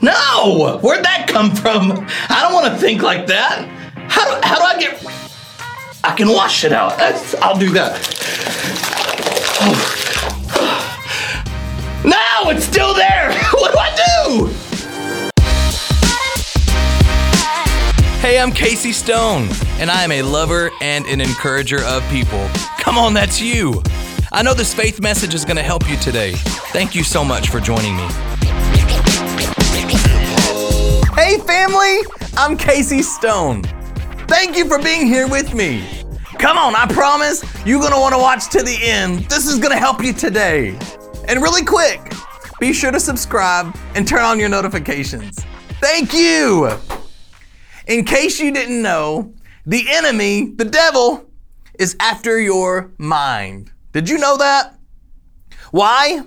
No! Where'd that come from? I don't want to think like that. How do, how do I get. I can wash it out. That's, I'll do that. No, it's still there. What do I do? Hey, I'm Casey Stone, and I am a lover and an encourager of people. Come on, that's you. I know this faith message is going to help you today. Thank you so much for joining me. Hey, family, I'm Casey Stone. Thank you for being here with me. Come on, I promise you're going to want to watch to the end. This is going to help you today. And really quick, be sure to subscribe and turn on your notifications. Thank you. In case you didn't know, the enemy, the devil, is after your mind. Did you know that? Why?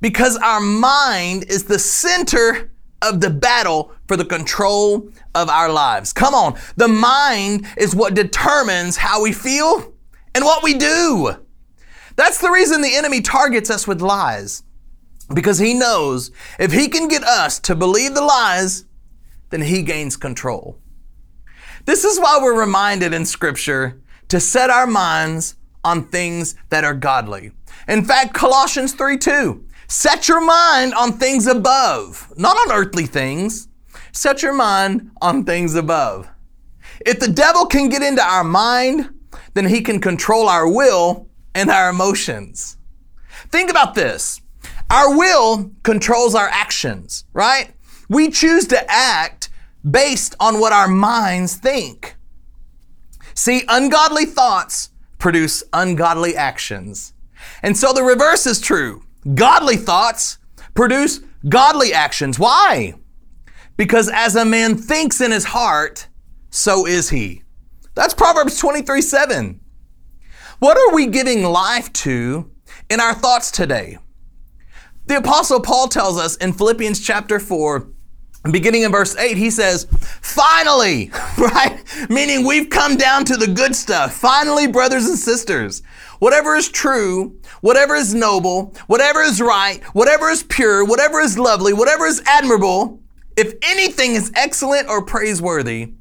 Because our mind is the center of the battle for the control of our lives. Come on, the mind is what determines how we feel and what we do. That's the reason the enemy targets us with lies. Because he knows if he can get us to believe the lies, then he gains control. This is why we're reminded in Scripture to set our minds on things that are godly. In fact, Colossians 3 2, set your mind on things above, not on earthly things. Set your mind on things above. If the devil can get into our mind, then he can control our will and our emotions. Think about this. Our will controls our actions, right? We choose to act based on what our minds think. See, ungodly thoughts produce ungodly actions. And so the reverse is true. Godly thoughts produce godly actions. Why? Because as a man thinks in his heart, so is he. That's Proverbs 23 7. What are we giving life to in our thoughts today? The Apostle Paul tells us in Philippians chapter 4, beginning in verse 8, he says, Finally, right? Meaning we've come down to the good stuff. Finally, brothers and sisters, whatever is true, whatever is noble, whatever is right, whatever is pure, whatever is lovely, whatever is admirable, if anything is excellent or praiseworthy,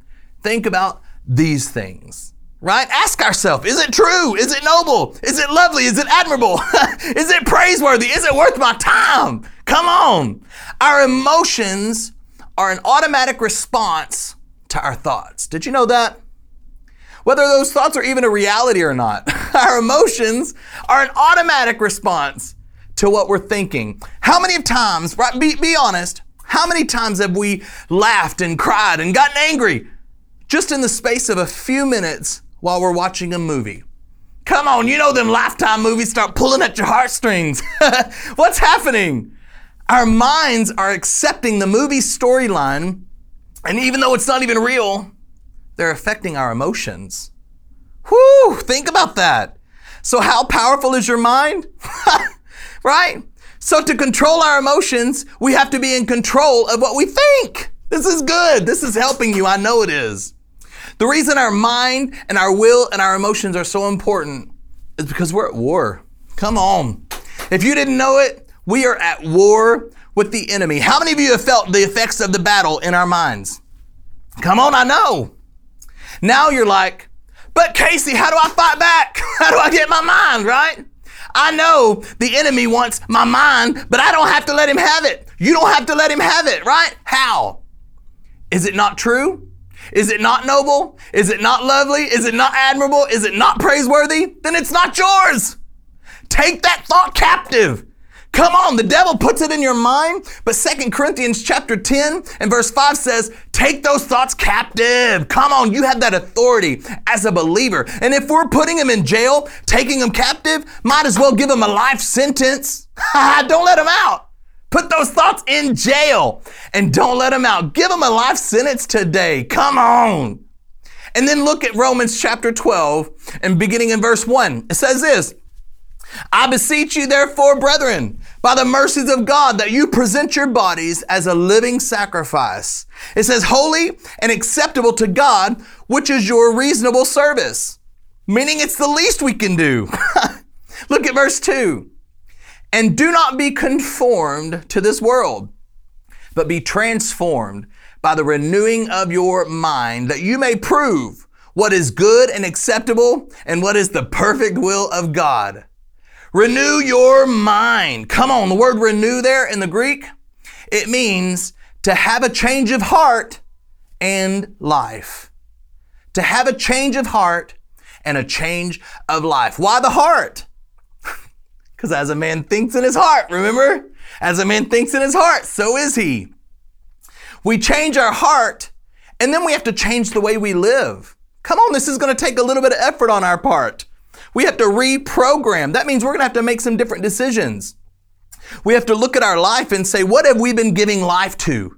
think about these things. Right? Ask ourselves, is it true? Is it noble? Is it lovely? Is it admirable? is it praiseworthy? Is it worth my time? Come on. Our emotions are an automatic response to our thoughts. Did you know that? Whether those thoughts are even a reality or not, our emotions are an automatic response to what we're thinking. How many times, right, be, be honest, how many times have we laughed and cried and gotten angry just in the space of a few minutes while we're watching a movie? Come on, you know them lifetime movies start pulling at your heartstrings. What's happening? Our minds are accepting the movie storyline, and even though it's not even real, they're affecting our emotions. Whew, think about that. So, how powerful is your mind? right? So, to control our emotions, we have to be in control of what we think. This is good. This is helping you. I know it is. The reason our mind and our will and our emotions are so important is because we're at war. Come on. If you didn't know it, we are at war with the enemy. How many of you have felt the effects of the battle in our minds? Come on, I know. Now you're like, but Casey, how do I fight back? How do I get my mind, right? I know the enemy wants my mind, but I don't have to let him have it. You don't have to let him have it, right? How? Is it not true? Is it not noble? Is it not lovely? Is it not admirable? Is it not praiseworthy? Then it's not yours. Take that thought captive. Come on, the devil puts it in your mind, but Second Corinthians chapter 10 and verse 5 says, take those thoughts captive. Come on, you have that authority as a believer. And if we're putting him in jail, taking him captive, might as well give him a life sentence. don't let him out. Put those thoughts in jail and don't let them out. Give them a life sentence today. Come on. And then look at Romans chapter 12 and beginning in verse 1. It says this I beseech you, therefore, brethren, by the mercies of God, that you present your bodies as a living sacrifice. It says, holy and acceptable to God, which is your reasonable service. Meaning it's the least we can do. Look at verse 2. And do not be conformed to this world, but be transformed by the renewing of your mind, that you may prove what is good and acceptable and what is the perfect will of God. Renew your mind. Come on, the word renew there in the Greek, it means to have a change of heart and life. To have a change of heart and a change of life. Why the heart? Because as a man thinks in his heart, remember? As a man thinks in his heart, so is he. We change our heart and then we have to change the way we live. Come on, this is going to take a little bit of effort on our part. We have to reprogram. That means we're going to have to make some different decisions. We have to look at our life and say, what have we been giving life to?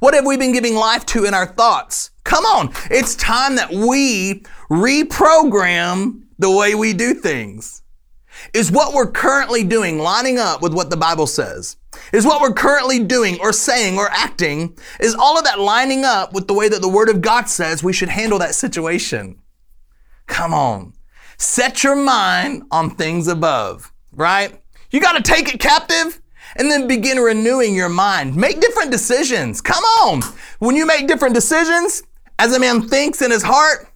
What have we been giving life to in our thoughts? Come on, it's time that we reprogram the way we do things. Is what we're currently doing lining up with what the Bible says? Is what we're currently doing or saying or acting, is all of that lining up with the way that the Word of God says we should handle that situation? Come on. Set your mind on things above, right? You got to take it captive and then begin renewing your mind. Make different decisions. Come on. When you make different decisions, as a man thinks in his heart,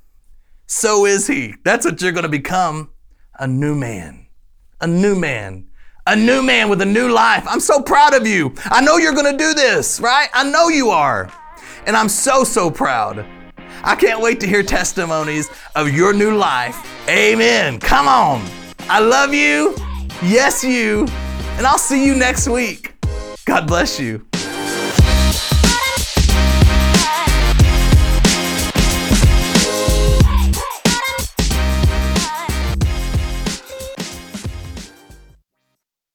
so is he. That's what you're going to become a new man. A new man. A new man with a new life. I'm so proud of you. I know you're going to do this, right? I know you are. And I'm so, so proud. I can't wait to hear testimonies of your new life. Amen. Come on. I love you. Yes, you. And I'll see you next week. God bless you.